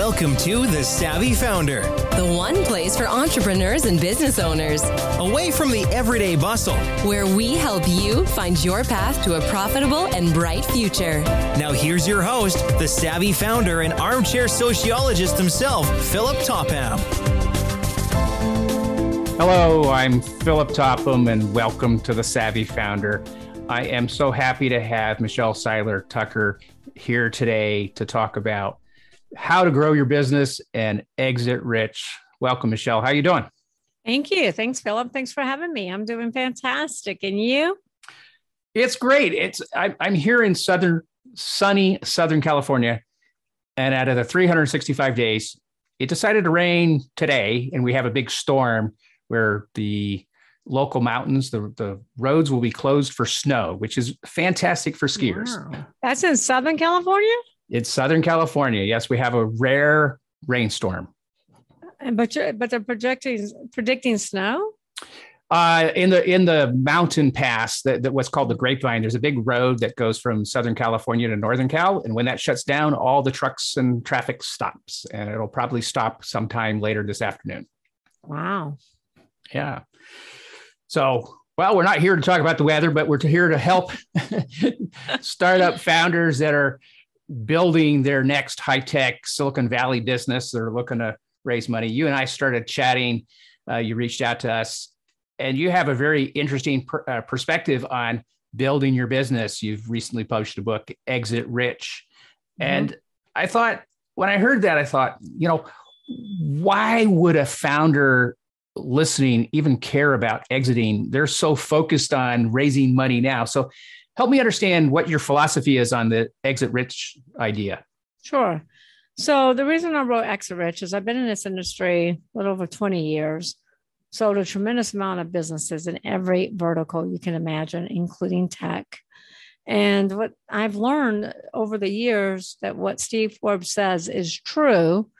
Welcome to The Savvy Founder, the one place for entrepreneurs and business owners, away from the everyday bustle. where we help you find your path to a profitable and bright future. Now, here's your host, the savvy founder and armchair sociologist himself, Philip Topham. Hello, I'm Philip Topham, and welcome to the Savvy Founder. I am so happy to have Michelle Seiler Tucker here today to talk about how to grow your business and exit rich. Welcome, Michelle. How are you doing? Thank you. Thanks, Philip. Thanks for having me. I'm doing fantastic. And you? It's great. It's I, I'm here in southern, sunny Southern California, and out of the 365 days, it decided to rain today, and we have a big storm where the local mountains, the the roads will be closed for snow, which is fantastic for skiers. Wow. That's in Southern California? It's Southern California. Yes, we have a rare rainstorm. But you're, but they're projecting predicting snow? Uh, in the in the mountain pass that, that what's called the Grapevine, there's a big road that goes from Southern California to Northern Cal, and when that shuts down, all the trucks and traffic stops, and it'll probably stop sometime later this afternoon. Wow. Yeah. So, well, we're not here to talk about the weather, but we're here to help startup founders that are building their next high tech Silicon Valley business. They're looking to raise money. You and I started chatting. Uh, you reached out to us, and you have a very interesting per, uh, perspective on building your business. You've recently published a book, Exit Rich. And I thought, when I heard that, I thought, you know, why would a founder listening even care about exiting? They're so focused on raising money now. So help me understand what your philosophy is on the exit rich idea. Sure. So the reason I wrote Exit Rich is I've been in this industry a little over 20 years, sold a tremendous amount of businesses in every vertical you can imagine, including tech. And what I've learned over the years that what Steve Forbes says is true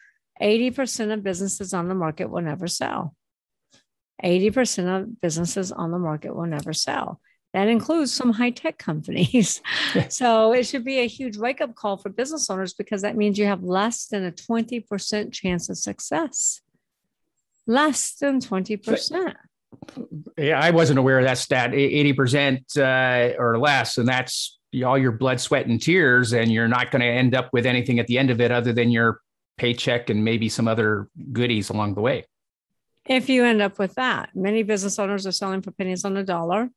80% of businesses on the market will never sell. 80% of businesses on the market will never sell. That includes some high tech companies. so it should be a huge wake up call for business owners because that means you have less than a 20% chance of success. Less than 20%. Yeah, I wasn't aware of that stat, 80% uh, or less. And that's all your blood, sweat, and tears. And you're not going to end up with anything at the end of it other than your paycheck and maybe some other goodies along the way. If you end up with that, many business owners are selling for pennies on the dollar,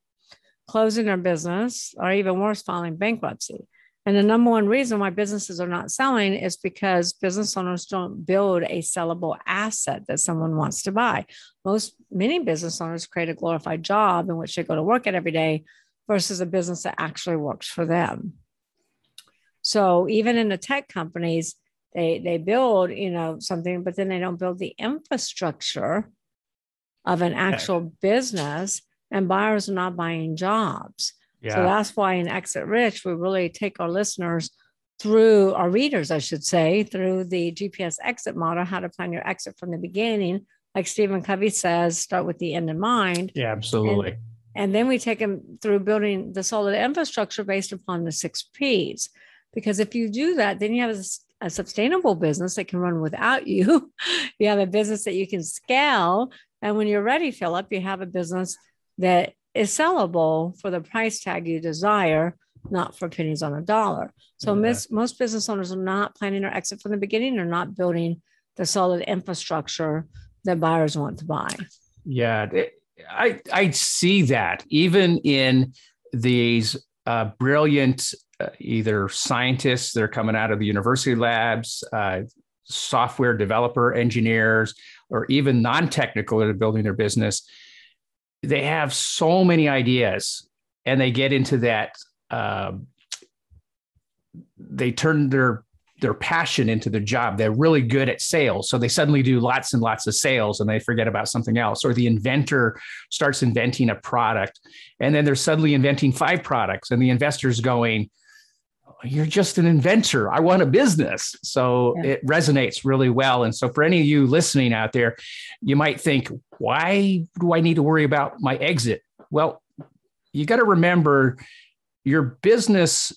closing their business, or even worse, filing bankruptcy. And the number one reason why businesses are not selling is because business owners don't build a sellable asset that someone wants to buy. Most, many business owners create a glorified job in which they go to work at every day versus a business that actually works for them. So even in the tech companies, they they build you know something, but then they don't build the infrastructure of an actual business, and buyers are not buying jobs. So that's why in Exit Rich, we really take our listeners through our readers, I should say, through the GPS exit model, how to plan your exit from the beginning. Like Stephen Covey says, start with the end in mind. Yeah, absolutely. And then we take them through building the solid infrastructure based upon the six P's. Because if you do that, then you have a, a sustainable business that can run without you. you have a business that you can scale. And when you're ready, Philip, you have a business that is sellable for the price tag you desire, not for pennies on a dollar. So Yeah. mis- most business owners are not planning their exit from the beginning. They're not building the solid infrastructure that buyers want to buy. Yeah, I I see that even in these uh, brilliant uh, either scientists that are coming out of the university labs, uh, software developer engineers, or even non-technical that are building their business. They have so many ideas, and they get into that. um they turn their their passion into their job. They're really good at sales. So they suddenly do lots and lots of sales and they forget about something else. Or the inventor starts inventing a product and then they're suddenly inventing five products and the investor's going, You're just an inventor. I want a business. So Yeah. it resonates really well. And so for any of you listening out there, you might think, Why do I need to worry about my exit? Well, you got to remember your business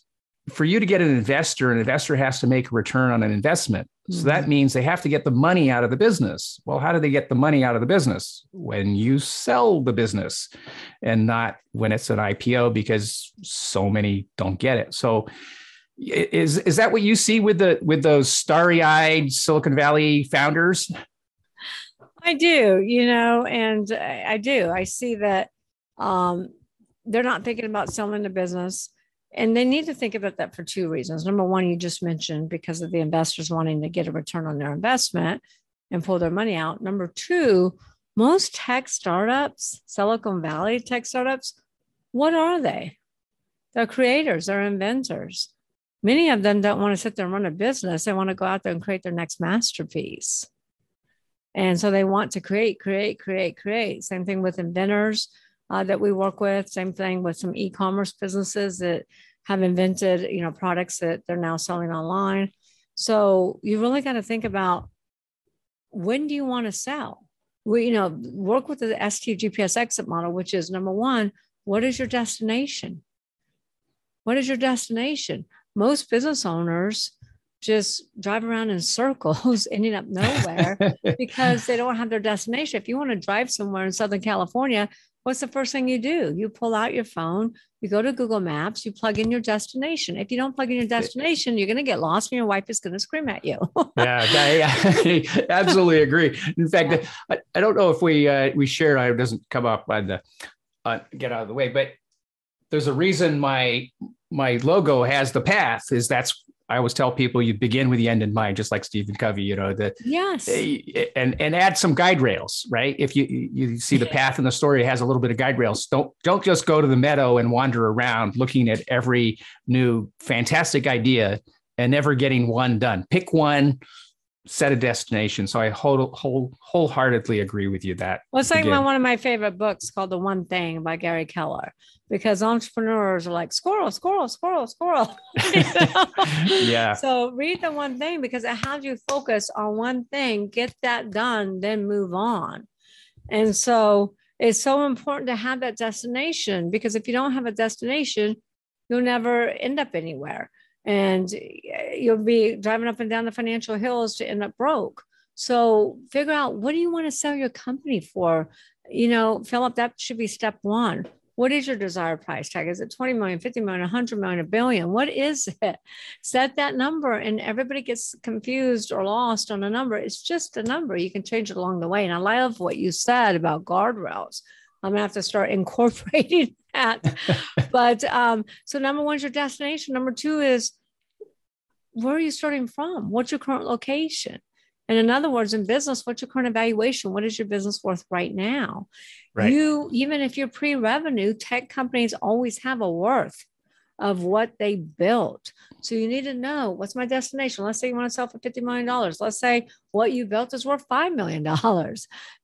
for you to get an investor, an investor has to make a return on an investment. So that Mm-hmm. means they have to get the money out of the business. Well, how do they get the money out of the business? When you sell the business and not when it's an IPO because so many don't get it. So is is that what you see with the with those starry-eyed Silicon Valley founders? I do, you know, and I I do. I see that um, they're not thinking about selling the business. And they need to think about that for two reasons. Number one, you just mentioned because of the investors wanting to get a return on their investment and pull their money out. Number two, most tech startups, Silicon Valley tech startups, what are they? They're creators, they're inventors. Many of them don't want to sit there and run a business. They want to go out there and create their next masterpiece. And so they want to create, create, create, create. Same thing with inventors uh, that we work with. Same thing with some e-commerce businesses that have invented, you know, products that they're now selling online. So you really got to think about when do you want to sell? We, you know, work with the STGPS exit model, which is number one, what is your destination? What is your destination? Most business owners just drive around in circles, ending up nowhere because they don't have their destination. If you want to drive somewhere in Southern California, what's the first thing you do? You pull out your phone, you go to Google Maps, you plug in your destination. If you don't plug in your destination, you're going to get lost and your wife is going to scream at you. yeah, I, I absolutely agree. In fact, I, I don't know if we uh, we shared. I it doesn't come up on the uh, get out of the way, but there's a reason my my logo has the path. Is that's I always tell people you begin with the end in mind, just like Stephen Covey. You know that yes. Eh, and and add some guide rails, right? If you you see the path in the story it has a little bit of guide rails, don't don't just go to the meadow and wander around looking at every new fantastic idea and never getting one done. Pick one, set a destination. So I whole, whole wholeheartedly agree with you that. Well, it's like my, one of my favorite books called The One Thing by Gary Keller, because entrepreneurs are like squirrel, squirrel, squirrel, squirrel. Yeah. So read The One Thing because it has you focus on one thing, get that done, then move on. And so it's so important to have that destination because if you don't have a destination, you'll never end up anywhere. And eh, you'll be driving up and down the financial hills to end up broke. So figure out what do you want to sell your company for? You know, Philip, that should be step one. What is your desired price tag? Is it 20 million, 50 million, 100 million, a billion? What is it? Set that number, and everybody gets confused or lost on a number. It's just a number. You can change it along the way. And I love what you said about guardrails. I'm gonna have to start incorporating that. but um, so number one is your destination. Number two is where are you starting from? What's your current location? And in other words, in business, what's your current evaluation? What is your business worth right now? Right. You, even if you're pre revenue, tech companies always have a worth of what they built. So you need to know what's my destination. Let's say you want to sell for $50 million. Let's say what you built is worth $5 million.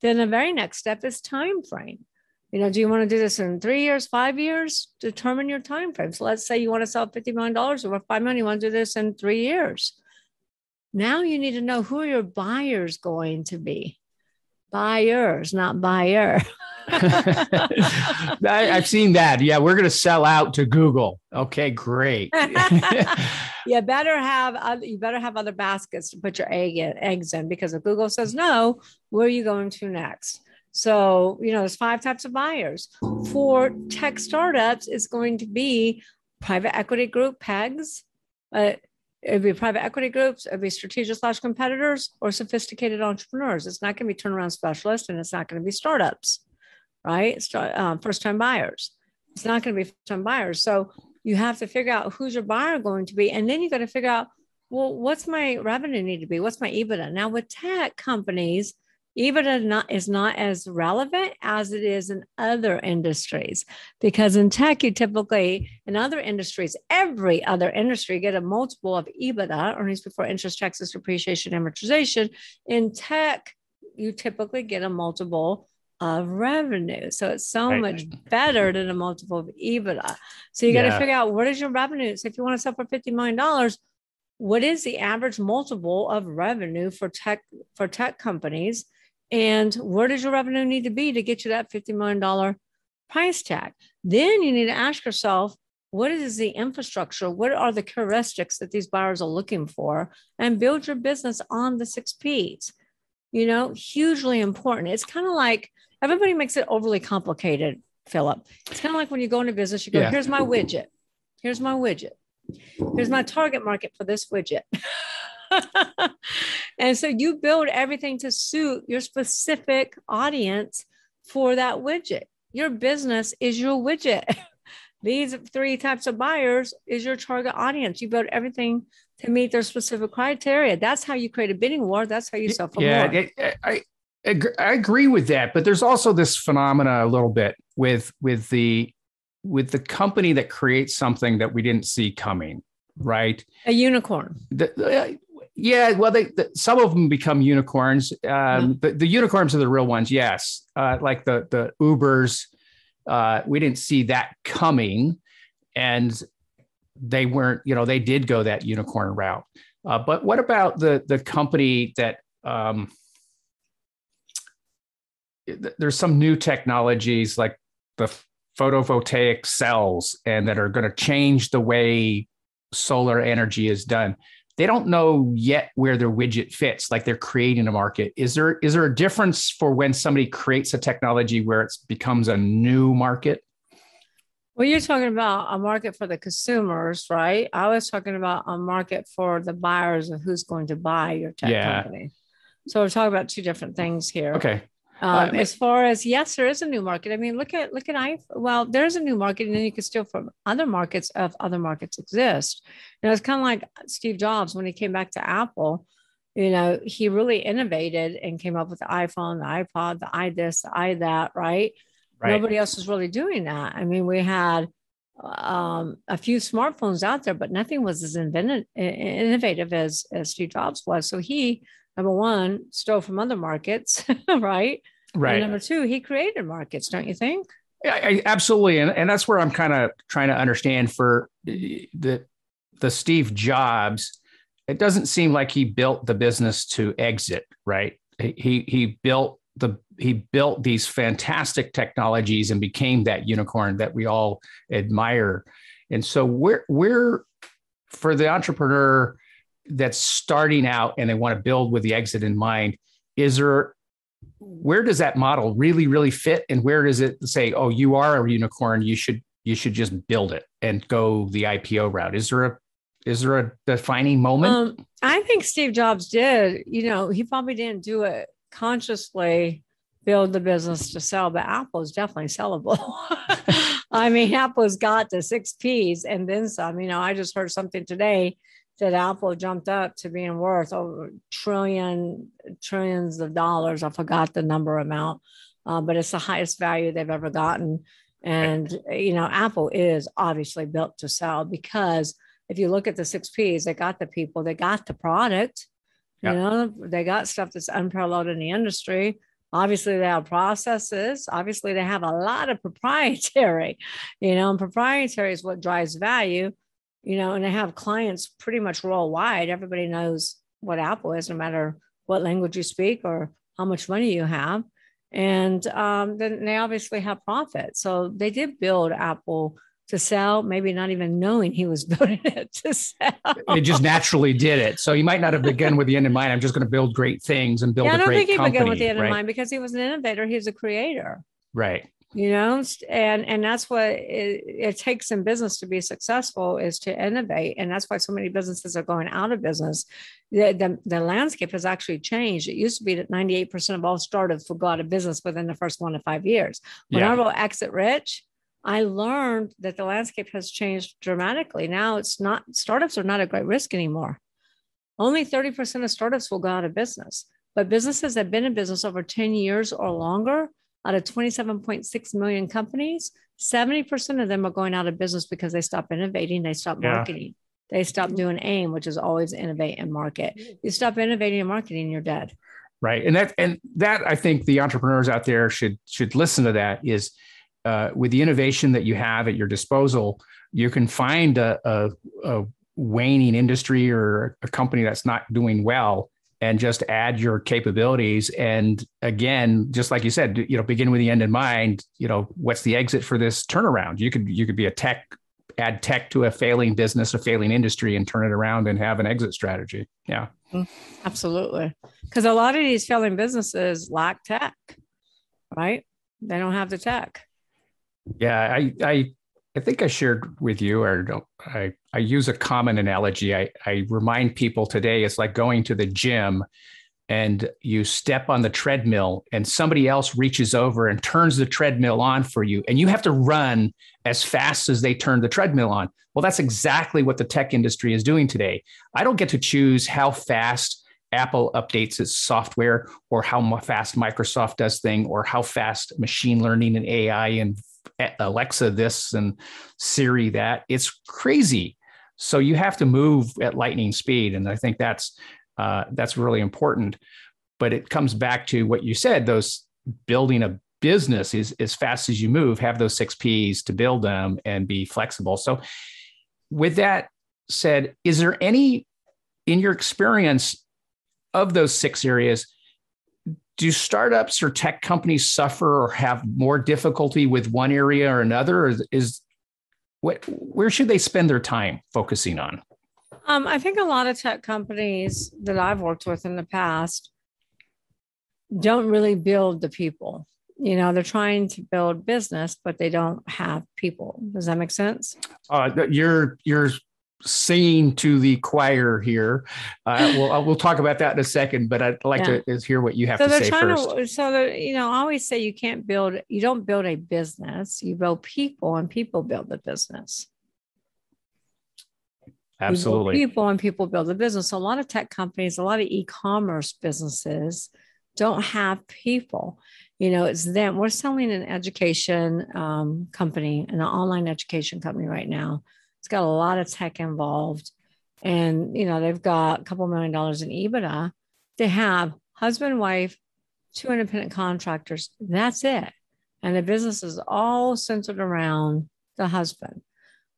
Then the very next step is time frame. You know, do you want to do this in three years, five years? Determine your time frame. So let's say you want to sell $50 million or worth 5 million, you want to do this in three years. Now you need to know who are your buyers going to be. Buyers, not buyer. I, I've seen that. Yeah, we're going to sell out to Google. Okay, great. you better have other, you better have other baskets to put your egg in, eggs in because if Google says no, where are you going to next? So you know, there's five types of buyers. For tech startups, it's going to be private equity group PEGs. Uh, it'd be private equity groups, it'd be strategic slash competitors, or sophisticated entrepreneurs. It's not going to be turnaround specialists, and it's not going to be startups, right? Start, um, first time buyers. It's not going to be first time buyers. So you have to figure out who's your buyer going to be, and then you got to figure out, well, what's my revenue need to be? What's my EBITDA? Now with tech companies, EBITDA not, is not as relevant as it is in other industries. Because in tech you typically in other industries every other industry get a multiple of EBITDA earnings before interest taxes depreciation amortization. In tech you typically get a multiple of revenue. So it's so Right. much better than a multiple of EBITDA. So you got to figure out what is your revenue. So if you want to sell for 50 million dollars what is the average multiple of revenue for tech for tech companies and where does your revenue need to be to get you that $50 million price tag then you need to ask yourself what is the infrastructure? What are the characteristics that these buyers are looking for? And build your business on the six P's. You know, hugely important. It's kind of like everybody makes it overly complicated, Philip. It's kind of like when you go into business, you go, Yeah. here's my widget. Here's my widget. Here's my target market for this widget. and so you build everything to suit your specific audience for that widget. Your business is your widget. These three types of buyers is your target audience. You build everything to meet their specific criteria. That's how you create a bidding war. That's how you sell for yeah, more. I, I I agree with that, but there's also this phenomena a little bit with with the with the company that creates something that we didn't see coming, right? a unicorn. The- yeah, well, they the, some of them become unicorns. Um, the, the unicorns are the real ones, yes. Uh, like the the Ubers, uh, we didn't see that coming, and they weren't. You know, they did go that unicorn route. Uh, but what about the the company that um, th- there's some new technologies like the photovoltaic cells and that are going to change the way solar energy is done they don't know yet where their widget fits like they're creating a market is there is there a difference for when somebody creates a technology where it becomes a new market Well, you're talking about a market for the consumers, right? I was talking about a market for the buyers of who's going to buy your tech Yeah. company. So we're talking about two different things here. okay Um, as far as yes, there is a new market. I mean, look at look at I. Well, there's a new market, and then you can steal from other markets if other markets exist. You know, it's kind of like Steve Jobs when he came back to Apple. You know, he really innovated and came up with the iPhone, the iPod, the i this, the i that. Right? right Nobody else was really doing that. I mean, we had um, a few smartphones out there, but nothing was as invented, i- innovative as as Steve Jobs was. So he, number one, stole from other markets, right? And right number two, he created markets, don't you think? Yeah, I, absolutely, and and that's where I'm kind of trying to understand for the the Steve Jobs. It doesn't seem like he built the business to exit, right? He he built the he built these fantastic technologies and became that unicorn that we all admire. And so we're we're for the entrepreneur that's starting out and they want to build with the exit in mind. Is there where does that model really really fit and where does it say oh you are a unicorn you should you should just build it and go the ipo route is there a is there a defining moment Um, I think Steve Jobs did. You know, he probably didn't do it consciously build the business to sell, but Apple is definitely sellable. I mean, Apple's got the six P's and then some. You know, I just heard something today that Apple jumped up to being worth over trillion trillions of dollars. I forgot the number amount, uh, but it's the highest value they've ever gotten. And you know, Apple is obviously built to sell because if you look at the six P's, they got the people, they got the product, Yeah. you know, they got stuff that's unparalleled in the industry. Obviously, they have processes. Obviously, they have a lot of proprietary, you know, and proprietary is what drives value, you know, and they have clients pretty much worldwide. Everybody knows what Apple is, no matter what language you speak or how much money you have. And um, then they obviously have profit. So they did build Apple to sell, maybe not even knowing he was building it to sell. it just naturally did it so you might not have begun with the end in mind i'm just going to build great things and build yeah, I a don't great think he company began with the end right? in mind because he was an innovator. He was a creator, right you know, and and that's what it, it takes in business to be successful is to innovate, and that's why so many businesses are going out of business. The, the, the landscape has actually changed. It used to be that 98% of all startups would go out of business within the first one to five years. When Yeah. I wrote Exit Rich, I learned that the landscape has changed dramatically. Now it's not startups are not a great risk anymore. Only 30% of startups will go out of business. But businesses that have been in business over 10 years or longer, out of 27.6 million companies, 70% of them are going out of business because they stop innovating, they stop Yeah. marketing, they stop doing AIM, which is always innovate and market. You stop innovating and marketing, you're dead. right and that and that i think the entrepreneurs out there should should listen to that is uh, with the innovation that you have at your disposal you can find a, a, a waning industry or a company that's not doing well and just add your capabilities and again just like you said you know begin with the end in mind you know what's the exit for this turnaround you could you could be a tech add tech to a failing business, a failing industry, and turn it around and have an exit strategy. Yeah, absolutely. Because a lot of these failing businesses lack tech, right? They don't have the tech. Yeah, I I I think I shared with you, or I I use a common analogy. I I remind people today it's like going to the gym and you step on the treadmill and somebody else reaches over and turns the treadmill on for you and you have to run as fast as they turn the treadmill on well that's exactly what the tech industry is doing today i don't get to choose how fast apple updates its software or how fast microsoft does thing or how fast machine learning and ai and alexa this and siri that it's crazy so you have to move at lightning speed and i think that's uh, that's really important. But it comes back to what you said: those building a business is as fast as you move. Have those six P's to build them and be flexible. So, with that said, is there any in your experience of those six areas? Do startups or tech companies suffer or have more difficulty with one area or another or is, what, where should they spend their time focusing on um, I think a lot of tech companies that I've worked with in the past don't really build the people. You know, they're trying to build business, but they don't have people. Does that make sense? Uh, you're you're singing to the choir here. Uh, we'll we'll talk about that in a second, but I'd like yeah. to hear what you have so to say first. To, so, you know, I always say you can't build, you don't build a business, you build people, and people build the business. Absolutely. People and people build the business. So a lot of tech companies, a lot of e-commerce businesses don't have people. You know, it's them. We're selling an education um, company, an online education company right now. It's got a lot of tech involved. And, you know, they've got a couple million dollars in EBITDA. They have husband, wife, two independent contractors. That's it. And the business is all centered around the husband.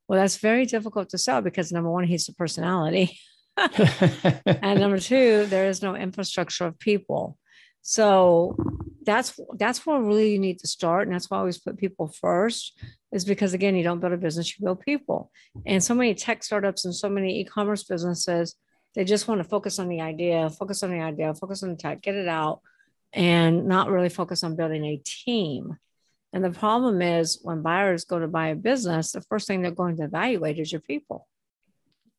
Well, that's very difficult to sell because number one, he's a personality. and number two, there is no infrastructure of people. So that's that's where really you need to start. And that's why I always put people first, is because again, you don't build a business, you build people. And so many tech startups and so many e-commerce businesses, they just want to focus on the idea, focus on the idea, focus on the tech, get it out, and not really focus on building a team. And the problem is when buyers go to buy a business, the first thing they're going to evaluate is your people.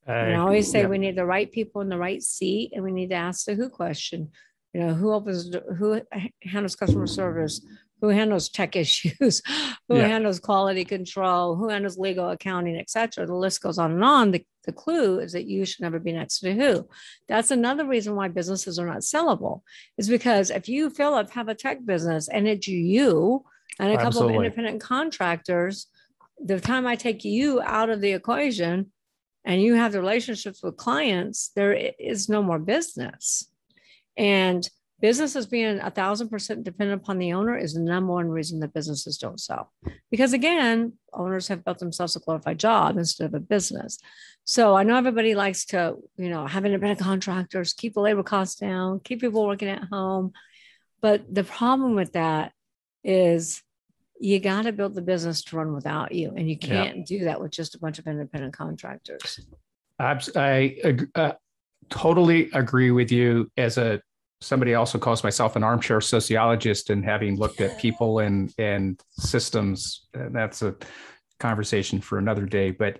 Uh, and I always say yeah. we need the right people in the right seat, and we need to ask the who question. You know, who opens, who handles customer service, who handles tech issues, who yeah. handles quality control, who handles legal accounting, etc. The list goes on and on. The, the clue is that you should never be next to who. That's another reason why businesses are not sellable, is because if you, Philip, have a tech business and it's you, and a couple Absolutely. of independent contractors, the time I take you out of the equation and you have the relationships with clients, there is no more business. And businesses being a thousand percent dependent upon the owner is the number one reason that businesses don't sell. Because again, owners have built themselves a glorified job instead of a business. So I know everybody likes to, you know, have independent contractors, keep the labor costs down, keep people working at home. But the problem with that is you got to build the business to run without you and you can't yeah. do that with just a bunch of independent contractors i uh, totally agree with you as a somebody also calls myself an armchair sociologist and having looked at people and and systems and that's a conversation for another day but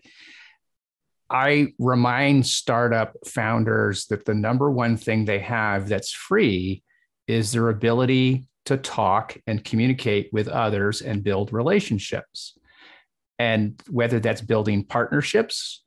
i remind startup founders that the number one thing they have that's free is their ability to talk and communicate with others and build relationships. And whether that's building partnerships,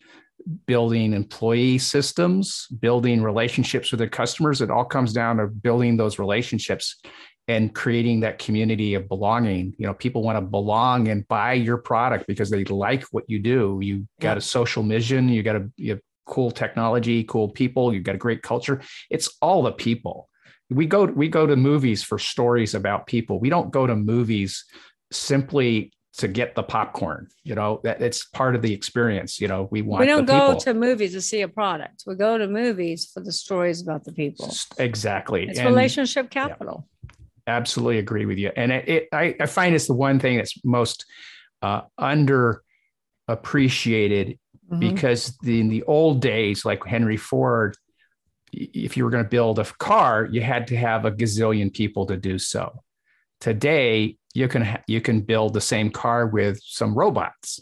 building employee systems, building relationships with their customers, it all comes down to building those relationships and creating that community of belonging. You know, people want to belong and buy your product because they like what you do. You got a social mission, you got a you have cool technology, cool people, you've got a great culture. It's all the people we go we go to movies for stories about people. We don't go to movies simply to get the popcorn. You know that it's part of the experience. You know we want. We don't go to movies to see a product. We go to movies for the stories about the people. Exactly. It's and, relationship capital. Yeah, absolutely agree with you. And it, it I, I, find it's the one thing that's most uh, under appreciated Mhm. because the, in the old days, like Henry Ford, if you were going to build a car, you had to have a gazillion people to do so. Today, you can you can build the same car with some robots.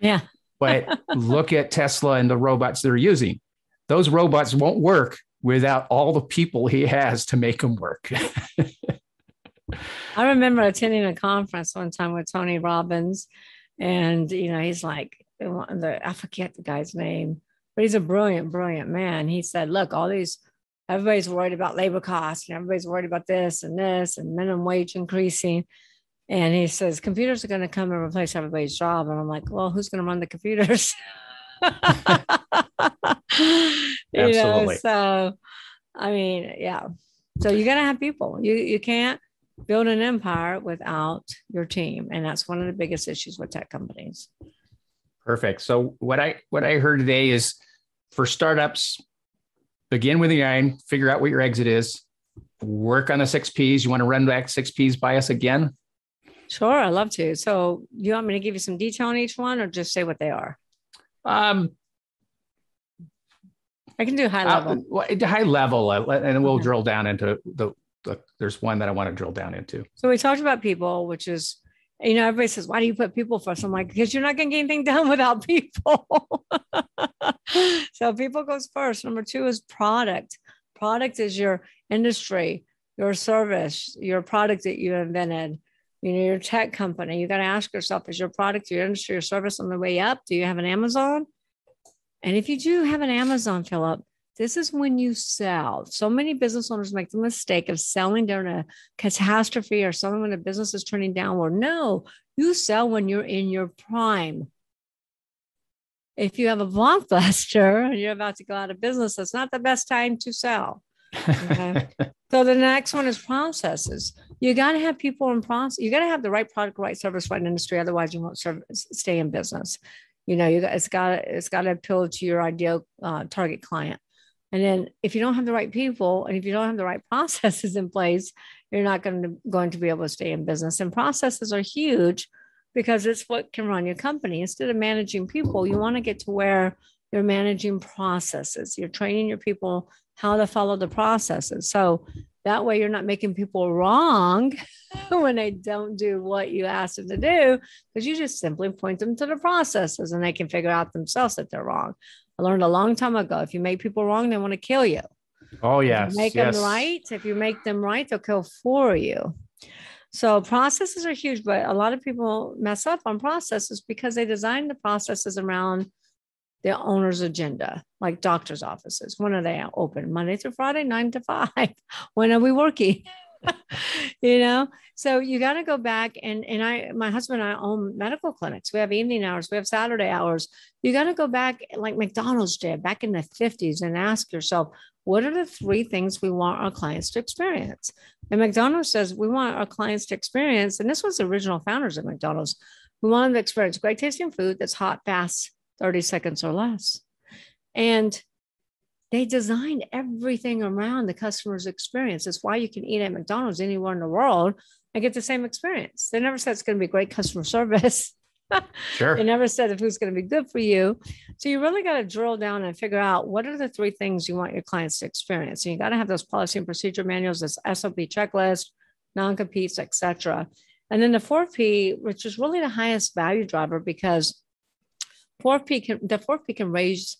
Yeah. But look at Tesla and the robots they're using. Those robots won't work without all the people he has to make them work. I remember attending a conference one time with Tony Robbins, and you know, he's like, the, I forget the guy's name, but he's a brilliant, brilliant man. He said, Look, all these, everybody's worried about labor costs, and everybody's worried about this and this, and minimum wage increasing. And he says, computers are going to come and replace everybody's job. And I'm like, well, who's going to run the computers? you know, Absolutely. so I mean, yeah. So you got to have people. You you can't build an empire without your team, and that's one of the biggest issues with tech companies. Perfect. So what I what I heard today is for startups, begin with the iron, figure out what your exit is, work on the six P's. You want to run back six P's by us again? Sure, I love to. So do you want me to give you some detail on each one, or just say what they are? Um, I can do high uh, level. well, at high level, uh, and we'll Okay. drill down into the, the. There's one that I want to drill down into. So we talked about people, which is, you know, everybody says, why do you put people first? I'm like, because you're not going to get anything done without people. so people goes first. Number two is product. Product is your industry, your service, your product that you invented, you know, your tech company. You got to ask yourself, is your product, your industry, your service on the way up? Do you have an Amazon? And if you do have an Amazon, Philip, this is when you sell. So many business owners make the mistake of selling during a catastrophe or selling when the business is turning downward. No, you sell when you're in your prime. If you have a blockbuster and you're about to go out of business, that's not the best time to sell. Okay. So the next one is processes. You got to have people in process. You got to have the right product, right service, right industry. Otherwise, you won't serve, stay in business. You know, you got, it's got it's got to appeal to your ideal uh, target client. And then if you don't have the right people and if you don't have the right processes in place, you're not going to going to be able to stay in business. And processes are huge because it's what can run your company. Instead of managing people, you want to get to where you're managing processes. You're training your people how to follow the processes. So that way you're not making people wrong when they don't do what you ask them to do, because you just simply point them to the processes and they can figure out themselves that they're wrong. I learned a long time ago if you make people wrong, they want to kill you. Oh If you make yes. them right. If you make them right, they'll kill for you. So processes are huge, but a lot of people mess up on processes because they design the processes around the owner's agenda, like doctor's offices. When are they open? Monday through Friday, nine to five. when are we working? you know, so you got to go back and and I, my husband and I own medical clinics. We have evening hours, we have Saturday hours. You got to go back like McDonald's did back in the fifties and ask yourself, what are the three things we want our clients to experience? And McDonald's says we want our clients to experience, and this was the original founders of McDonald's. We want them to experience great tasting food that's hot, fast, 30 seconds or less. And they designed everything around the customer's experience. That's why you can eat at McDonald's anywhere in the world and get the same experience. They never said it's going to be great customer service. Sure. They never said the food's going to be good for you. So you really got to drill down and figure out what are the three things you want your clients to experience. And you got to have those policy and procedure manuals, this SOP checklist, non-competes, etc. And then the fourth P, which is really the highest value driver because fourth P can the fourth P can raise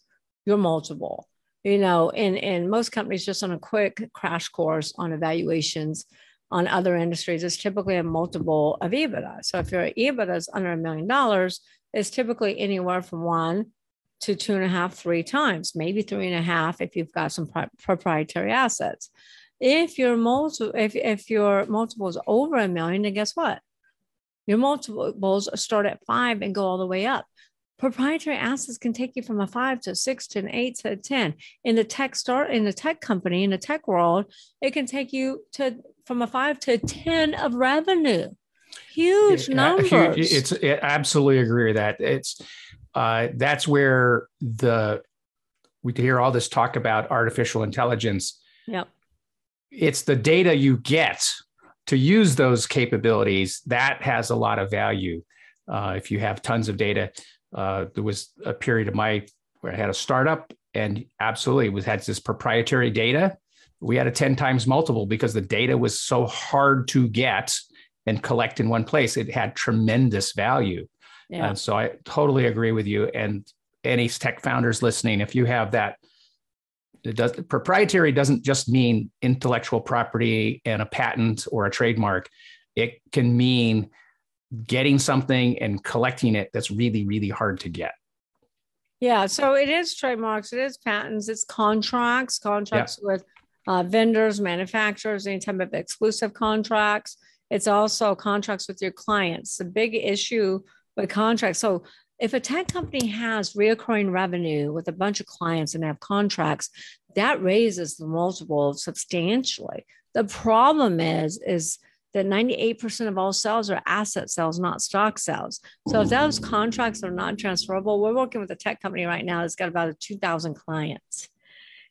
your multiple. You know, in in most companies, just on a quick crash course on evaluations on other industries, it's typically a multiple of EBITDA. So if your EBITDA is under a million dollars, it's typically anywhere from one to two and a half, three times, maybe three and a half if you've got some pro- proprietary assets. If your multiple, if, if your multiple is over a million, then guess what? Your multiples start at five and go all the way up. Proprietary assets can take you from a five to a six to an eight to a 10. In the tech start, in the tech company, in the tech world, it can take you to from a five to a 10 of revenue. Huge Yeah, numbers. huge- It's I absolutely agree with that. It's uh, that's where the we hear all this talk about artificial intelligence. Yep. It's the data you get to use those capabilities that has a lot of value. Uh, if you have tons of data, Uh, there was a period of my where I had a startup and absolutely was had this proprietary data. We had a 10 times multiple because the data was so hard to get and collect in one place. It had tremendous value. Yeah. And so I totally agree with you. And any tech founders listening, if you have that, it does proprietary doesn't just mean intellectual property and a patent or a trademark. It can mean getting something and collecting it that's really, really hard to get. Yeah, so it is trademarks, it is patents, it's contracts, contracts yeah. with uh, vendors, manufacturers, any type of exclusive contracts. It's also contracts with your clients. The big issue with contracts. So if a tech company has reoccurring revenue with a bunch of clients and have contracts, that raises the multiple substantially. The problem is, is that 98% of all sales are asset sales, not stock sales. So if those contracts are non transferable, we're working with a tech company right now that's got about 2,000 clients.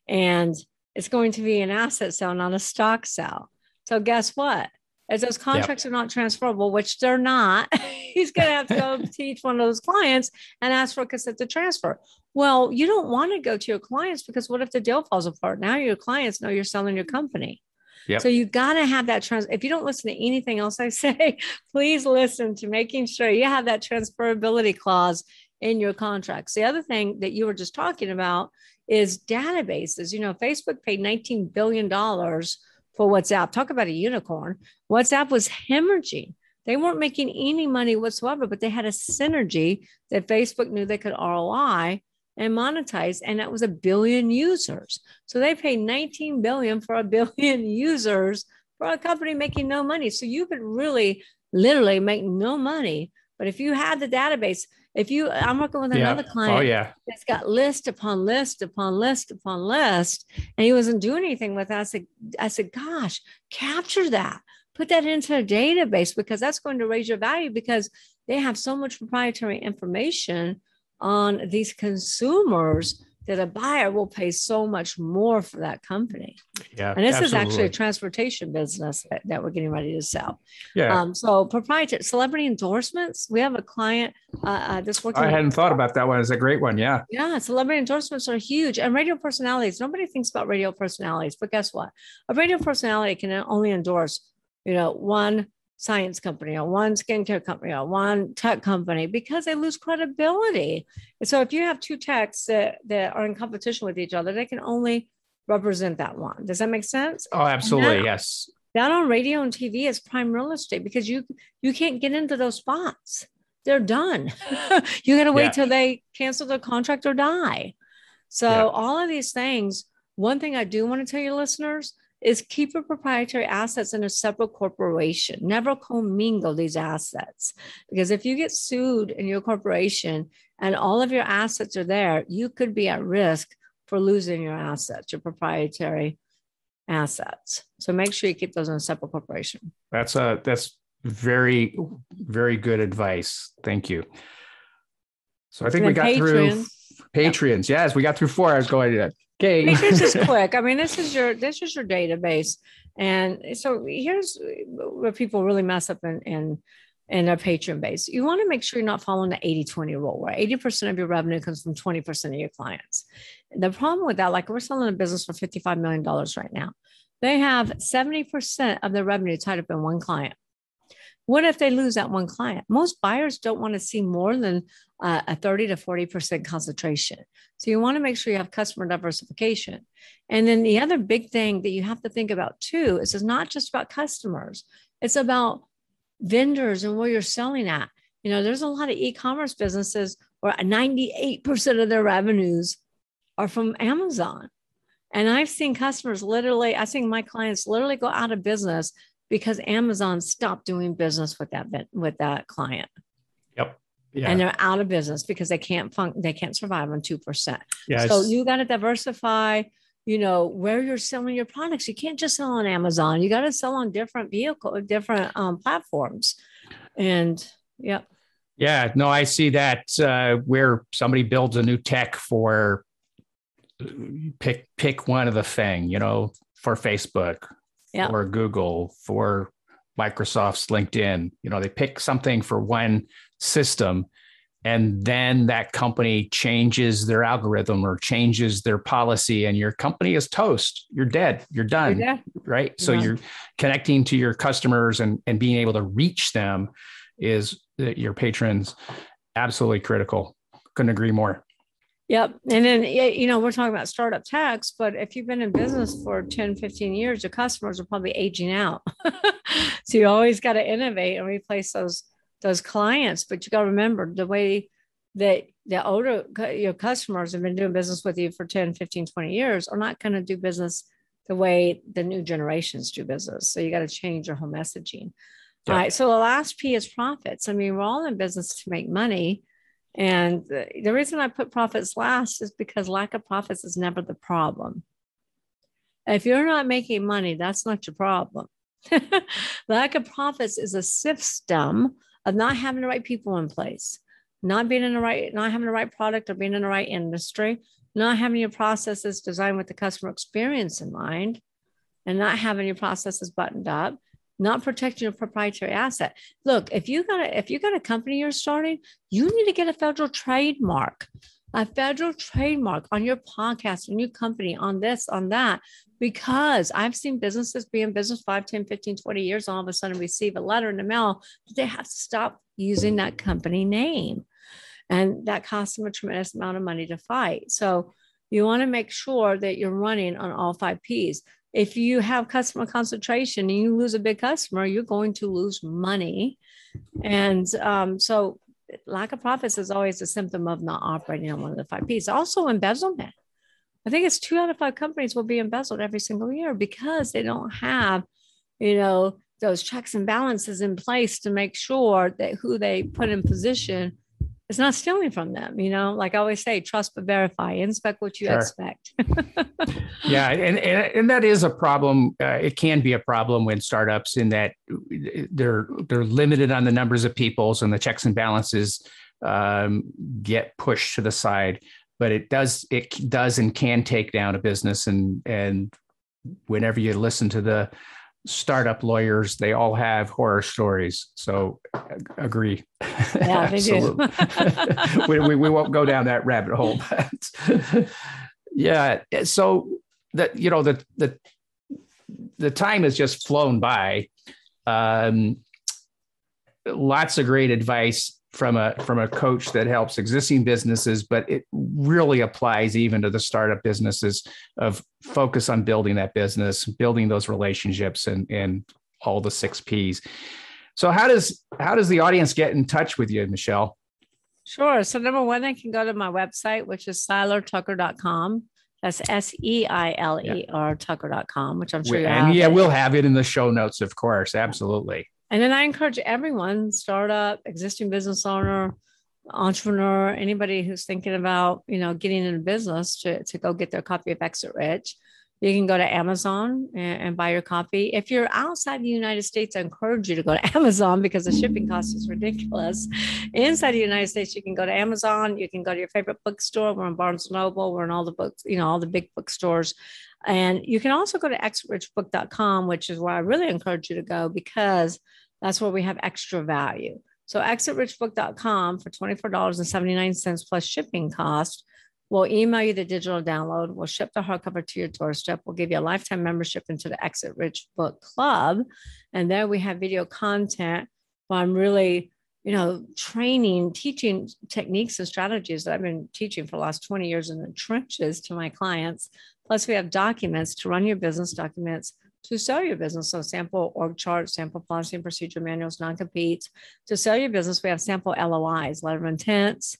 And it's going to be an asset sale, not a stock sale. So guess what? As those contracts yep. are not transferable, which they're not, he's going to have to go to each one of those clients and ask for a consent to transfer. Well, you don't want to go to your clients because what if the deal falls apart? Now your clients know you're selling your company. Yep. So you got to have that trans. If you don't listen to anything else I say, please listen to making sure you have that transferability clause in your contracts. The other thing that you were just talking about is databases. You know, Facebook paid $19 billion for WhatsApp. Talk about a unicorn. WhatsApp was hemorrhaging. They weren't making any money whatsoever, but they had a synergy that Facebook knew they could ROI and monetize and that was a billion users. So they paid 19 billion for a billion users for a company making no money. So you could really literally make no money. But if you had the database if you i'm working with another yeah. client oh yeah. that's got list upon list upon list upon list and he wasn't doing anything with that i said i said gosh capture that. Put that into a database because that's going to raise your value because they have so much proprietary information on these consumers that a buyer will pay so much more for that company. Yeah. And this absolutely. is actually a transportation business that, that, we're getting ready to sell. Yeah. Um, so proprietary celebrity endorsements. We have a client uh, uh that's working. I hadn't thought about that one. It's a great one. Yeah. Yeah. Celebrity endorsements are huge. And radio personalities. Nobody thinks about radio personalities, but guess what? A radio personality can only endorse, you know, one science company or one skincare company or one tech company because they lose credibility. And so if you have two techs that, that are in competition with each other, they can only represent that one. Does that make sense? Oh, absolutely. Now, yes. That on radio and TV is prime real estate because you you can't get into those spots. They're done. you got to wait yeah. till they cancel their contract or die. So yeah. all of these things. One thing I do want to tell your listeners, is keep your proprietary assets in a separate corporation. Never commingle these assets. Because if you get sued in your corporation and all of your assets are there, you could be at risk for losing your assets, your proprietary assets. So make sure you keep those in a separate corporation. That's a that's very, very good advice. Thank you. So I think we got Patreon. through patrons. Yes, we got through four. I was going to Okay. this is quick. I mean, this is your this is your database. And so here's where people really mess up in in, in their patron base. You want to make sure you're not following the 80-20 rule, where 80% of your revenue comes from 20% of your clients. The problem with that, like we're selling a business for $55 million right now. They have 70% of their revenue tied up in one client. What if they lose that one client? Most buyers don't want to see more than uh, a 30 to 40% concentration. So you want to make sure you have customer diversification. And then the other big thing that you have to think about too is it's not just about customers, it's about vendors and where you're selling at. You know, there's a lot of e commerce businesses where 98% of their revenues are from Amazon. And I've seen customers literally, I've seen my clients literally go out of business because Amazon stopped doing business with that with that client. Yep. Yeah. And they're out of business because they can't fun- they can't survive on 2%. Yeah, so you got to diversify, you know, where you're selling your products. You can't just sell on Amazon. You got to sell on different vehicle different um, platforms. And yep. Yeah, no, I see that uh, where somebody builds a new tech for pick pick one of the thing, you know, for Facebook yeah. for Google, for Microsoft's LinkedIn. You know, they pick something for one system and then that company changes their algorithm or changes their policy and your company is toast. You're dead. You're done. You're dead. right? So you're connecting to your customers and and being able to reach them is uh, your patrons absolutely critical. Couldn't agree more Yep. And then, you know, we're talking about startup tax, but if you've been in business for 10, 15 years, your customers are probably aging out. so you always got to innovate and replace those those clients. But you got to remember the way that the older your customers have been doing business with you for 10, 15, 20 years are not going to do business the way the new generations do business. So you got to change your whole messaging. Yeah. All right. So the last P is profits. I mean, we're all in business to make money. And the, reason I put profits last is because lack of profits is never the problem. If you're not making money, that's not your problem. lack of profits is a system of not having the right people in place, not being in the right, not having the right product or being in the right industry, not having your processes designed with the customer experience in mind, and not having your processes buttoned up, not protecting your proprietary asset. Look, if you got a, if you got a company you're starting, you need to get a federal trademark, a federal trademark on your podcast, on your company, on this, on that, because I've seen businesses be in business 5, 10, 15, 20 years, all of a sudden receive a letter in the mail that they have to stop using that company name. And that costs them a tremendous amount of money to fight. So you want to make sure that you're running on all five P's. If you have customer concentration and you lose a big customer, you're going to lose money. And um, so lack of profits is always a symptom of not operating on one of the five P's. Also, embezzlement. I think it's two out of five companies will be embezzled every single year because they don't have, you know, those checks and balances in place to make sure that who they put in position is not stealing from them. You know, like I always say, trust but verify, inspect what you Sure. expect. yeah and, and and that is a problem uh, it can be a problem when startups in that they're they're limited on the numbers of peoples and the checks and balances um, get pushed to the side but it does it does and can take down a business and and whenever you listen to the startup lawyers they all have horror stories. So agree. Yeah, they do. We, we, we won't go down that rabbit hole but yeah so that you know the the the time has just flown by. Um lots of great advice from a from a coach that helps existing businesses but it really applies even to the startup businesses of focus on building that business building those relationships and and all the six p's. So how does how does the audience get in touch with you michelle? Sure. So number one, they can go to my website, which is seilertucker.com. That's S-E-I-L-E-R Tucker.com, which I'm sure you and yeah we'll have it in the show notes of course. Absolutely And then I encourage everyone, startup, existing business owner, entrepreneur, anybody who's thinking about, you know, getting into business to, to go get their copy of Exit Rich. You can go to Amazon and, and buy your copy. If you're outside the United States, I encourage you to go to Amazon because the shipping cost is ridiculous. Inside the United States, you can go to Amazon. You can go to your favorite bookstore. We're in Barnes Noble. We're in all the books, you know, all the big bookstores. And you can also go to exitrichbook.com, which is where I really encourage you to go because that's where we have extra value. So exitrichbook.com for $24.79 plus shipping cost. We'll email you the digital download. We'll ship the hardcover to your doorstep. We'll give you a lifetime membership into the Exit Rich Book Club. And there we have video content where I'm really, you know, training, teaching techniques and strategies that I've been teaching for the last 20 years in the trenches to my clients. Plus, we have documents to run your business documents to sell your business. So sample org charts, sample policy and procedure manuals, non-competes. To sell your business, we have sample LOIs, letter of intents,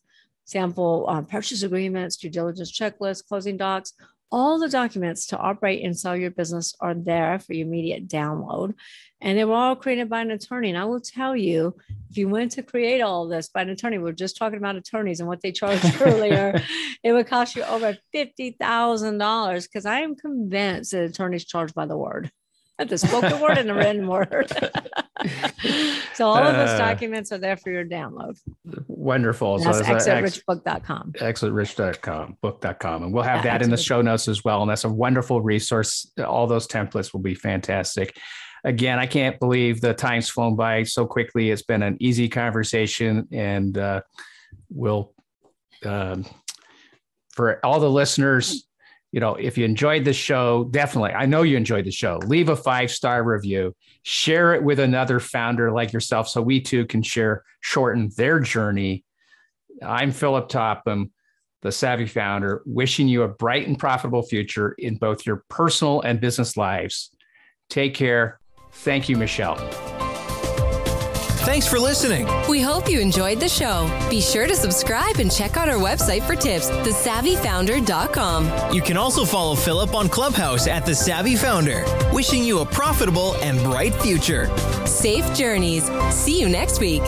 sample um, purchase agreements, due diligence checklists, closing docs. All the documents to operate and sell your business are there for your immediate download. And they were all created by an attorney. And I will tell you, if you went to create all this by an attorney, we are just talking about attorneys and what they charged earlier, it would cost you over $50,000 because I am convinced that attorneys charge by the word, the spoken word and the written word. so all of those Uh, documents are there for your download. wonderful. That's it's, uh, ex- exitrichbook.com. exitrich.com book.com and we'll have Yeah, that in the show notes as well. And that's a wonderful resource. All those templates will be fantastic. Again i can't believe the time's flown by so quickly. It's been an easy conversation and uh, we'll um, for all the listeners you know if you enjoyed the show definitely i know you enjoyed the show. Leave a five star review. Share it with another founder like yourself so we too can share shorten their journey. I'm philip topham the savvy founder wishing you a bright and profitable future in both your personal and business lives. Take care. Thank you michelle Thanks for listening. We hope you enjoyed the show. Be sure to subscribe and check out our website for tips, thesavvyfounder.com. You can also follow Philip on Clubhouse at The Savvy Founder, wishing you a profitable and bright future. Safe journeys. See you next week.